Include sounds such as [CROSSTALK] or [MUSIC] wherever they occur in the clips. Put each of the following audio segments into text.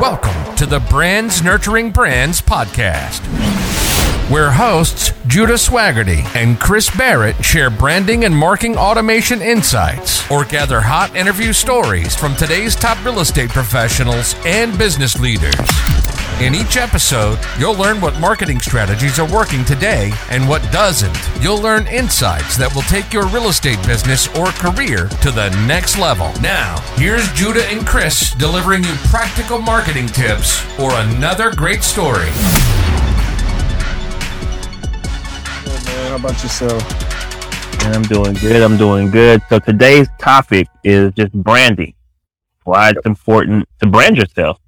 Welcome to the Brands Nurturing Brands podcast, where hosts Judah Swaggerty and Chris Barrett share branding and marketing automation insights or gather hot interview stories from today's top real estate professionals and business leaders. In each episode, you'll learn what marketing strategies are working today and what doesn't. You'll learn insights that will take your real estate business or career to the next level. Now, here's Judah and Chris delivering you practical marketing tips or another great story. man. How about yourself? And I'm doing good. I'm doing good. So today's topic is just branding. Why it's important to brand yourself.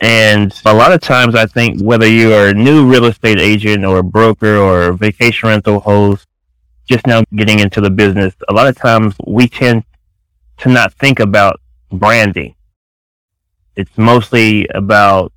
And a lot of times I think whether you are a new real estate agent or a broker or a vacation rental host, just now getting into the business, a lot of times we tend to not think about branding. It's mostly about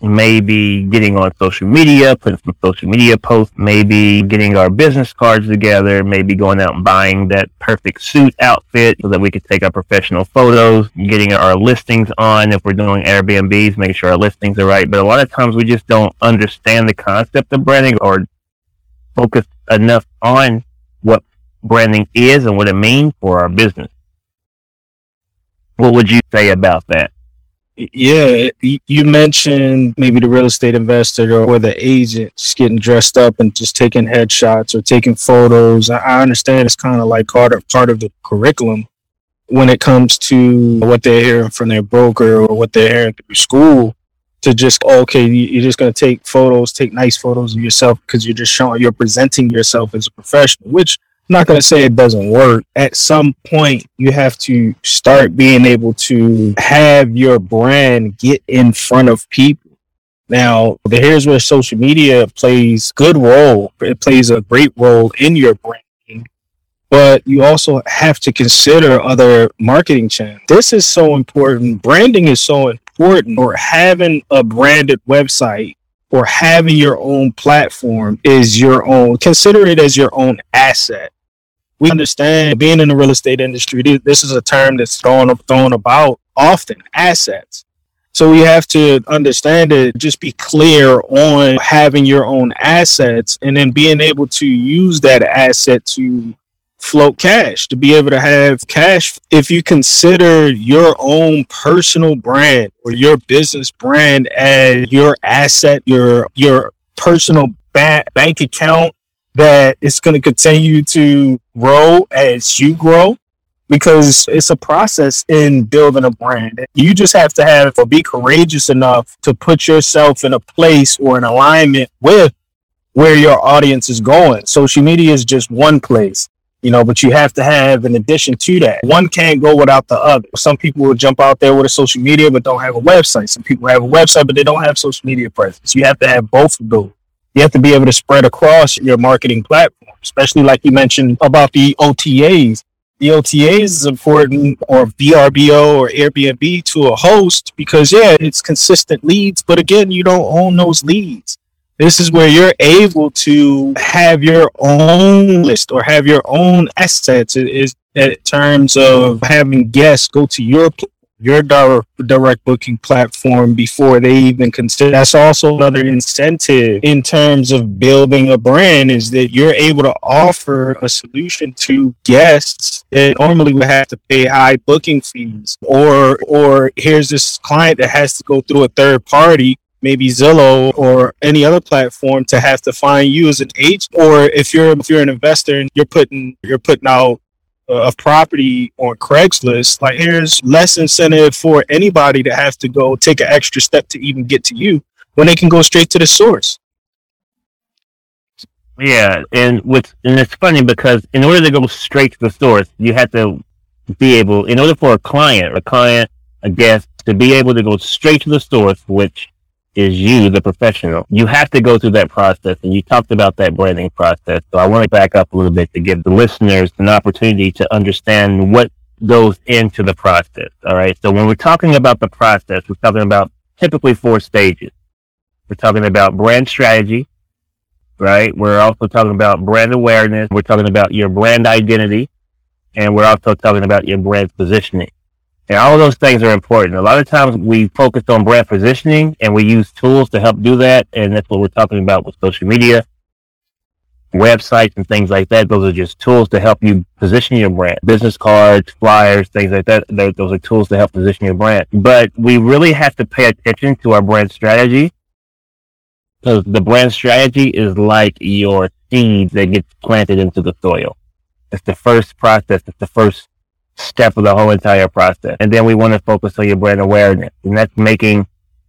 maybe getting on social media, putting some social media posts, maybe getting our business cards together, maybe going out and buying that perfect suit outfit so that we could take our professional photos, getting our listings on if we're doing Airbnbs, making sure our listings are right. But a lot of times we just don't understand the concept of branding or focus enough on what branding is and what it means for our business. What would you say about that? Yeah, you mentioned maybe the real estate investor or the agent just getting dressed up and just taking headshots or taking photos. I understand it's kind of like part of, part of the curriculum when it comes to what they're hearing from their broker or what they're hearing through school. To just okay, you're just going to take photos, take nice photos of yourself because you're just showing, you're presenting yourself as a professional, which not going to say it doesn't work. At some point, you have to start being able to have your brand get in front of people. Now, here's where social media plays good role. It plays a great role in your branding, but you also have to consider other marketing channels. This is so important. Branding is so important or having a branded website or having your own platform is your own consider it as your own asset we understand being in the real estate industry, this is a term that's thrown thrown about often, assets. So we have to understand it, just be clear on having your own assets and then being able to use that asset to float cash, to be able to have cash. If you consider your own personal brand or your business brand as your asset, your your personal ba- bank account, that it's going to continue to grow as you grow because it's a process in building a brand. You just have to have or be courageous enough to put yourself in a place or an alignment with where your audience is going. Social media is just one place, you know, but you have to have in addition to that. One can't go without the other. Some people will jump out there with a social media but don't have a website. Some people have a website but they don't have social media presence. You have to have both of those you have to be able to spread across your marketing platform, especially like you mentioned about the OTAs. The OTAs is important or VRBO or Airbnb to a host because yeah, it's consistent leads, but again, you don't own those leads. This is where you're able to have your own list or have your own assets is in terms of having guests go to your your direct, direct booking platform before they even consider. That's also another incentive in terms of building a brand is that you're able to offer a solution to guests that normally would have to pay high booking fees or or here's this client that has to go through a third party maybe Zillow or any other platform to have to find you as an agent or if you're if you're an investor and you're putting you're putting out Uh, of property on Craigslist, like here's less incentive for anybody to have to go take an extra step to even get to you when they can go straight to the source. Yeah, and with and it's funny because in order to go straight to the source, you have to be able, in order for a client, a client, a guest, to be able to go straight to the source, which is you, the professional. You have to go through that process, and you talked about that branding process. So I want to back up a little bit to give the listeners an opportunity to understand what goes into the process. All right. So when we're talking about the process, we're talking about typically four stages. We're talking about brand strategy, right? We're also talking about brand awareness. We're talking about your brand identity, and we're also talking about your brand positioning. And all those things are important. A lot of times we focus on brand positioning and we use tools to help do that. And that's what we're talking about with social media, websites and things like that. Those are just tools to help you position your brand. Business cards, flyers, things like that. Those are tools to help position your brand. But we really have to pay attention to our brand strategy because the brand strategy is like your seed that gets planted into the soil. It's the first process. It's the first step of the whole entire process. And then we want to focus on your brand awareness. And that's making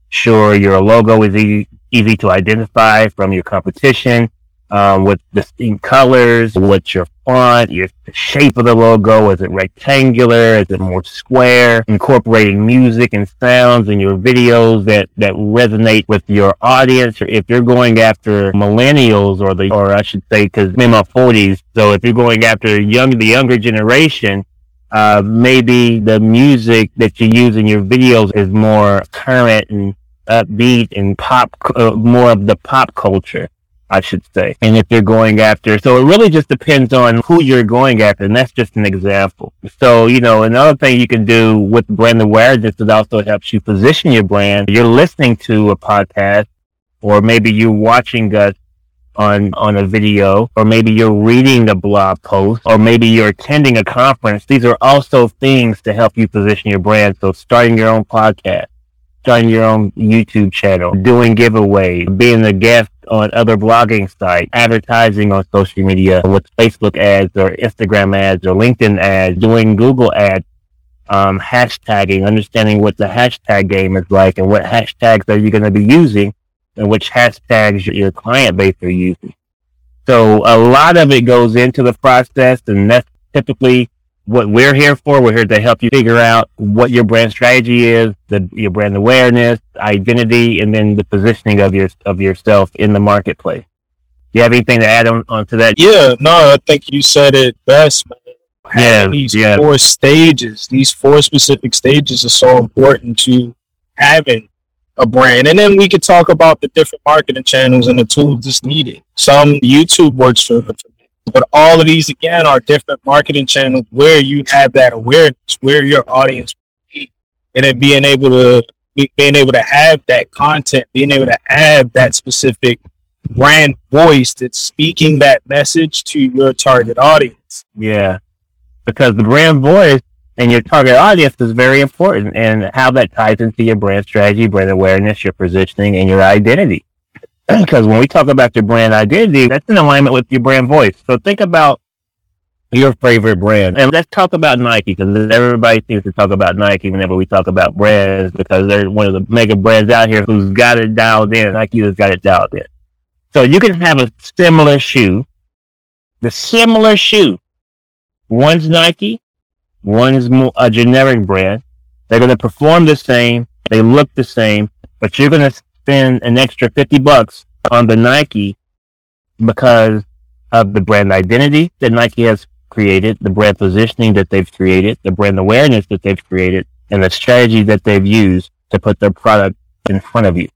sure your logo is easy, easy to identify from your competition, um, with distinct colors, what's your font, your shape of the logo. Is it rectangular? Is it more square? Incorporating music and sounds in your videos that, that resonate with your audience. Or if you're going after millennials or the, or I should say, cause I'm in my forties. So if you're going after young, the younger generation, uh, maybe the music that you use in your videos is more current and upbeat and pop, uh, more of the pop culture. I should say. And if you're going after, so it really just depends on who you're going after. And that's just an example. So, you know, another thing you can do with brand awareness that also helps you position your brand. You're listening to a podcast or maybe you're watching us on, on a video, or maybe you're reading a blog post, or maybe you're attending a conference. These are also things to help you position your brand. So starting your own podcast, starting your own YouTube channel, doing giveaways, being a guest on other blogging sites, advertising on social media with Facebook ads or Instagram ads or LinkedIn ads, doing Google ads, um, hashtagging, understanding what the hashtag game is like and what hashtags are you going to be using and which hashtags your client base are using. So a lot of it goes into the process and that's typically what we're here for. We're here to help you figure out what your brand strategy is, the, your brand awareness, identity, and then the positioning of your, of yourself in the marketplace. Do you have anything to add on, on to that? Yeah, no, I think you said it best, man. Yeah, these yeah. four stages, these four specific stages are so important to having a brand. And then we could talk about the different marketing channels and the tools that's needed. Some YouTube works for, for but all of these again are different marketing channels where you have that awareness, where your audience and then being able to being able to have that content, being able to have that specific brand voice that's speaking that message to your target audience. Yeah, because the brand voice and your target audience is very important, and how that ties into your brand strategy, brand awareness, your positioning, and your identity [CLEARS THROAT] because when we talk about your brand identity, that's in alignment with your brand voice. So think about your favorite brand. And let's talk about Nike because everybody seems to talk about Nike whenever we talk about brands because they're one of the mega brands out here who's got it dialed in. Nike has got it dialed in. So you can have a similar shoe, the similar shoe. One's Nike, one is a generic brand. They're going to perform the same. They look the same, but you're going to spend an extra 50 bucks on the Nike because of the brand identity that Nike has created, the brand positioning that they've created, the brand awareness that they've created, and the strategy that they've used to put their product in front of you.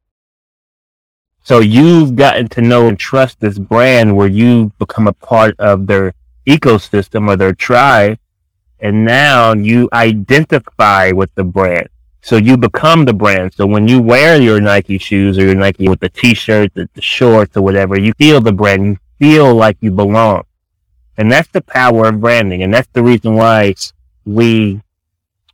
So you've gotten to know and trust this brand where you become a part of their ecosystem or their tribe. And now you identify with the brand. So you become the brand. So when you wear your Nike shoes or your Nike with the t-shirt, the, the shorts or whatever, you feel the brand. You feel like you belong. And that's the power of branding. And that's the reason why we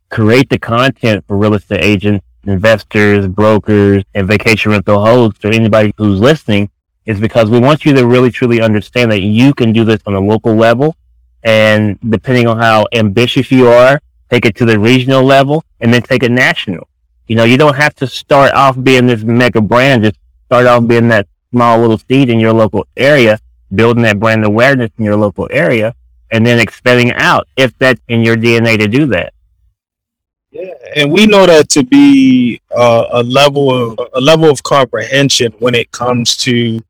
create the content for real estate agents, investors, brokers, and vacation rental hosts or anybody who's listening is because we want you to really truly understand that you can do this on a local level. And depending on how ambitious you are, take it to the regional level, and then take it national. You know, you don't have to start off being this mega brand. Just start off being that small little seed in your local area, building that brand awareness in your local area, and then expanding out if that's in your DNA to do that. Yeah, and we know that to be uh, a level of a level of comprehension when it comes to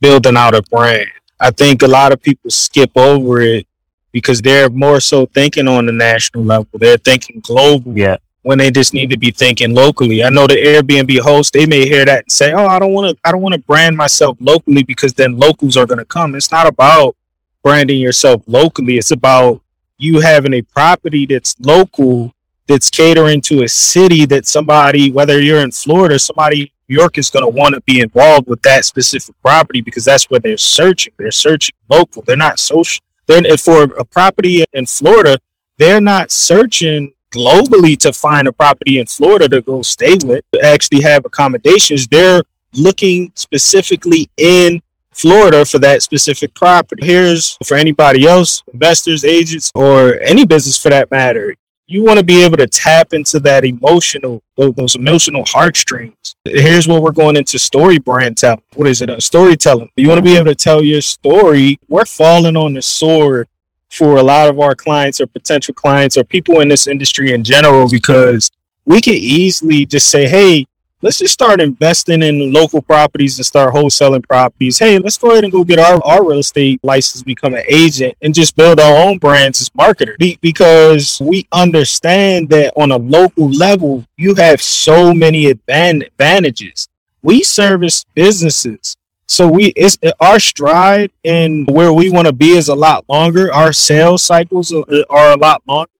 building out a brand. I think a lot of people skip over it because they're more so thinking on the national level. They're thinking global. Yeah. When they just need to be thinking locally. I know the Airbnb host, they may hear that and say, Oh, I don't want to I don't want to brand myself locally because then locals are gonna come. It's not about branding yourself locally. It's about you having a property that's local that's catering to a city that somebody, whether you're in Florida, somebody New York is going to want to be involved with that specific property because that's where they're searching. They're searching local. They're not social. Then for a property in Florida, they're not searching globally to find a property in Florida to go stay with, to actually have accommodations. They're looking specifically in Florida for that specific property. Here's for anybody else, investors, agents, or any business for that matter. You want to be able to tap into that emotional, those emotional heartstrings. Here's where we're going into story brand telling. What is it? A storytelling. You want to be able to tell your story. We're falling on the sword for a lot of our clients or potential clients or people in this industry in general because we can easily just say, hey, let's just start investing in local properties and start wholesaling properties. Hey, let's go ahead and go get our, our real estate license, become an agent, and just build our own brands as marketers. Be- because we understand that on a local level, you have so many advantages. We service businesses so we it's our stride and where we want to be is a lot longer. Our sales cycles are a lot longer.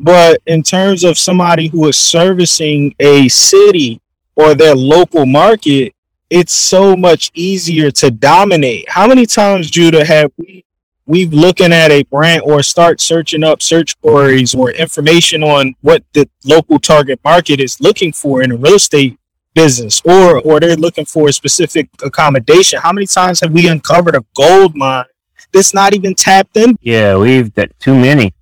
But in terms of somebody who is servicing a city or their local market, it's so much easier to dominate. How many times, Judah, have we we've looking at a brand or start searching up search queries or information on what the local target market is looking for in a real estate business or or they're looking for a specific accommodation? How many times have we uncovered a gold mine that's not even tapped in? Yeah we've got too many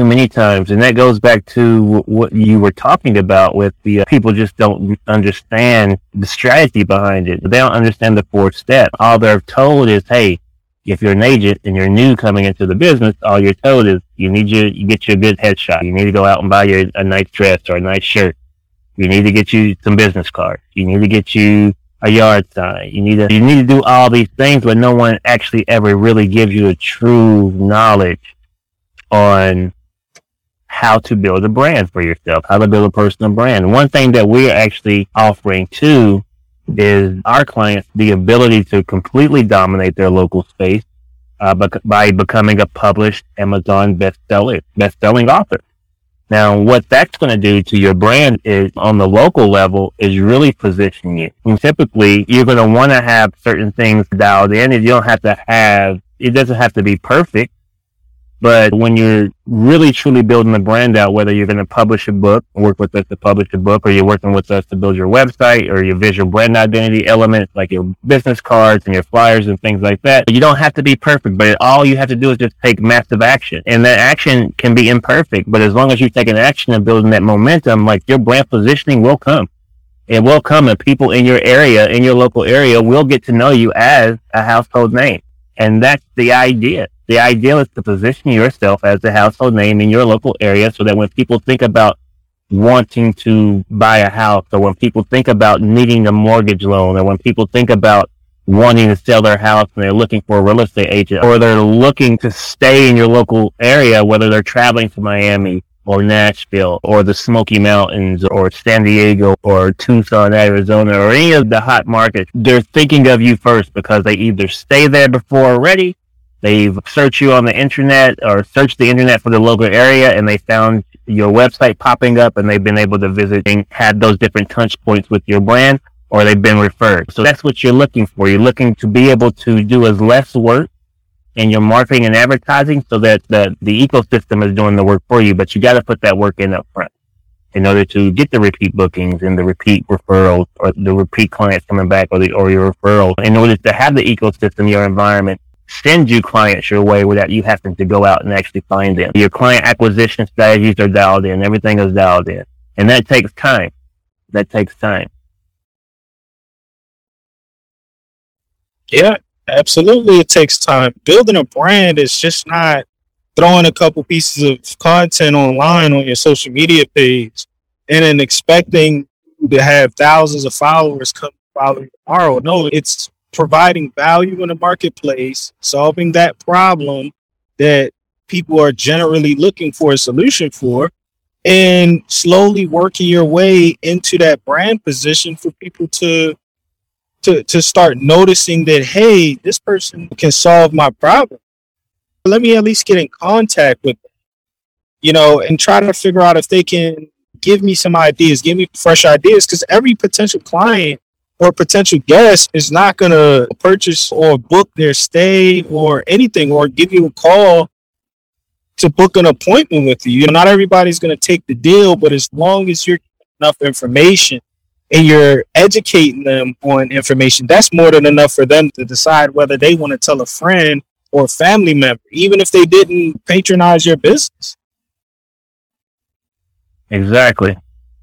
too many times and that goes back to what you were talking about with the uh, people just don't understand the strategy behind it they don't understand the fourth step all they're told is hey if you're an agent and you're new coming into the business, all you're told is you need you, you get you a good headshot. You need to go out and buy your a nice dress or a nice shirt. You need to get you some business cards. You need to get you a yard sign. You need to you need to do all these things, but no one actually ever really gives you a true knowledge on how to build a brand for yourself, how to build a personal brand. One thing that we're actually offering too is our clients the ability to completely dominate their local space uh, by becoming a published Amazon bestseller, best-selling author. Now, what that's going to do to your brand is on the local level is really position you. And typically, you're going to want to have certain things dialed in. You don't have to have, it doesn't have to be perfect, but when you're really truly building a brand out, whether you're going to publish a book, work with us to publish a book, or you're working with us to build your website or your visual brand identity elements like your business cards and your flyers and things like that, you don't have to be perfect, but all you have to do is just take massive action. And that action can be imperfect, but as long as you take an action and building that momentum, like your brand positioning will come. It will come and people in your area, in your local area will get to know you as a household name. And that's the idea. The ideal is to position yourself as a household name in your local area so that when people think about wanting to buy a house or when people think about needing a mortgage loan or when people think about wanting to sell their house and they're looking for a real estate agent or they're looking to stay in your local area, whether they're traveling to Miami or Nashville or the Smoky Mountains or San Diego or Tucson, Arizona or any of the hot markets, they're thinking of you first because they either stay there before already They've searched you on the internet or searched the internet for the local area and they found your website popping up and they've been able to visit and had those different touch points with your brand or they've been referred. So that's what you're looking for. You're looking to be able to do as less work in your marketing and advertising so that the, the ecosystem is doing the work for you, but you got to put that work in up front in order to get the repeat bookings and the repeat referrals or the repeat clients coming back or the, or your referrals in order to have the ecosystem, your environment send you clients your way without you having to go out and actually find them. Your client acquisition strategies are dialed in. Everything is dialed in. And that takes time. That takes time. Yeah, absolutely. It takes time. Building a brand is just not throwing a couple pieces of content online on your social media page and then expecting to have thousands of followers come follow tomorrow. No, it's providing value in the marketplace, solving that problem that people are generally looking for a solution for, and slowly working your way into that brand position for people to to to start noticing that hey, this person can solve my problem. Let me at least get in contact with them. you know, and try to figure out if they can give me some ideas, give me fresh ideas, because every potential client or potential guest is not going to purchase or book their stay or anything or give you a call to book an appointment with you. Not everybody's going to take the deal, but as long as you're enough information and you're educating them on information, that's more than enough for them to decide whether they want to tell a friend or a family member, even if they didn't patronize your business. Exactly.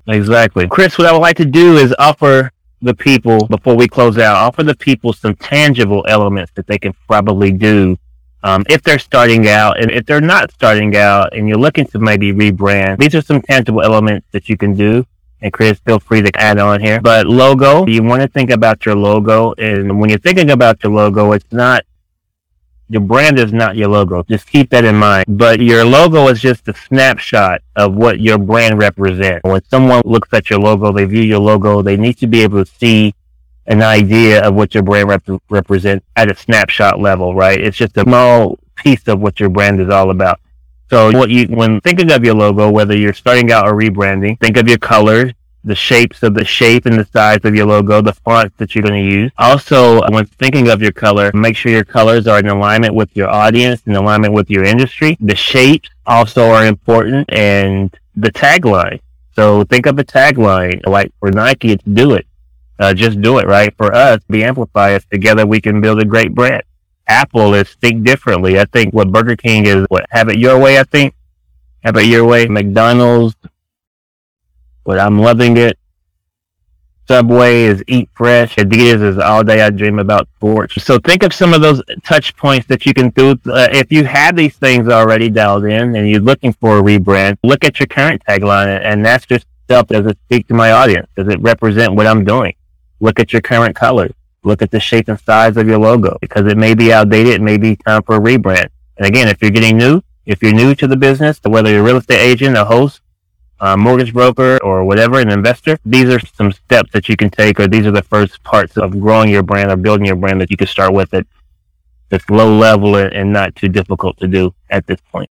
Exactly. Chris, what I would like to do is offer the people, before we close out, offer the people some tangible elements that they can probably do um, if they're starting out. And if they're not starting out and you're looking to maybe rebrand, these are some tangible elements that you can do. And Chris, feel free to add on here. But logo, you want to think about your logo. And when you're thinking about your logo, it's not your brand is not your logo. Just keep that in mind. But your logo is just a snapshot of what your brand represents. When someone looks at your logo, they view your logo, they need to be able to see an idea of what your brand rep- represents at a snapshot level, right? It's just a small piece of what your brand is all about. So what you, when thinking of your logo, whether you're starting out or rebranding, think of your colors, the shapes of the shape and the size of your logo, the font that you're going to use. Also, when thinking of your color, make sure your colors are in alignment with your audience, in alignment with your industry. The shapes also are important and the tagline. So think of a tagline, like for Nike, it's do it. Uh, just do it, right? For us, be amplifiers together, we can build a great brand. Apple is think differently. I think what Burger King is, what have it your way, I think. Have it your way. McDonald's, but I'm loving it. Subway is Eat Fresh. Adidas is All Day I Dream About Sports. So think of some of those touch points that you can do. Uh, if you have these things already dialed in and you're looking for a rebrand, look at your current tagline and that's just stuff. Does it speak to my audience? Does it represent what I'm doing? Look at your current colors. Look at the shape and size of your logo because it may be outdated. It may be time for a rebrand. And again, if you're getting new, if you're new to the business, whether you're a real estate agent, a host, a mortgage broker or whatever, an investor, these are some steps that you can take, or these are the first parts of growing your brand or building your brand that you can start with it that's low level and not too difficult to do at this point.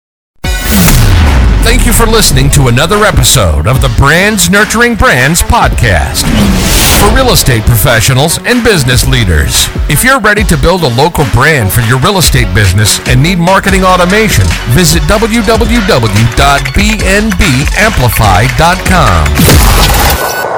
Thank you for listening to another episode of the Brands Nurturing Brands podcast for real estate professionals and business leaders. If you're ready to build a local brand for your real estate business and need marketing automation, visit www.bnbamplify.com.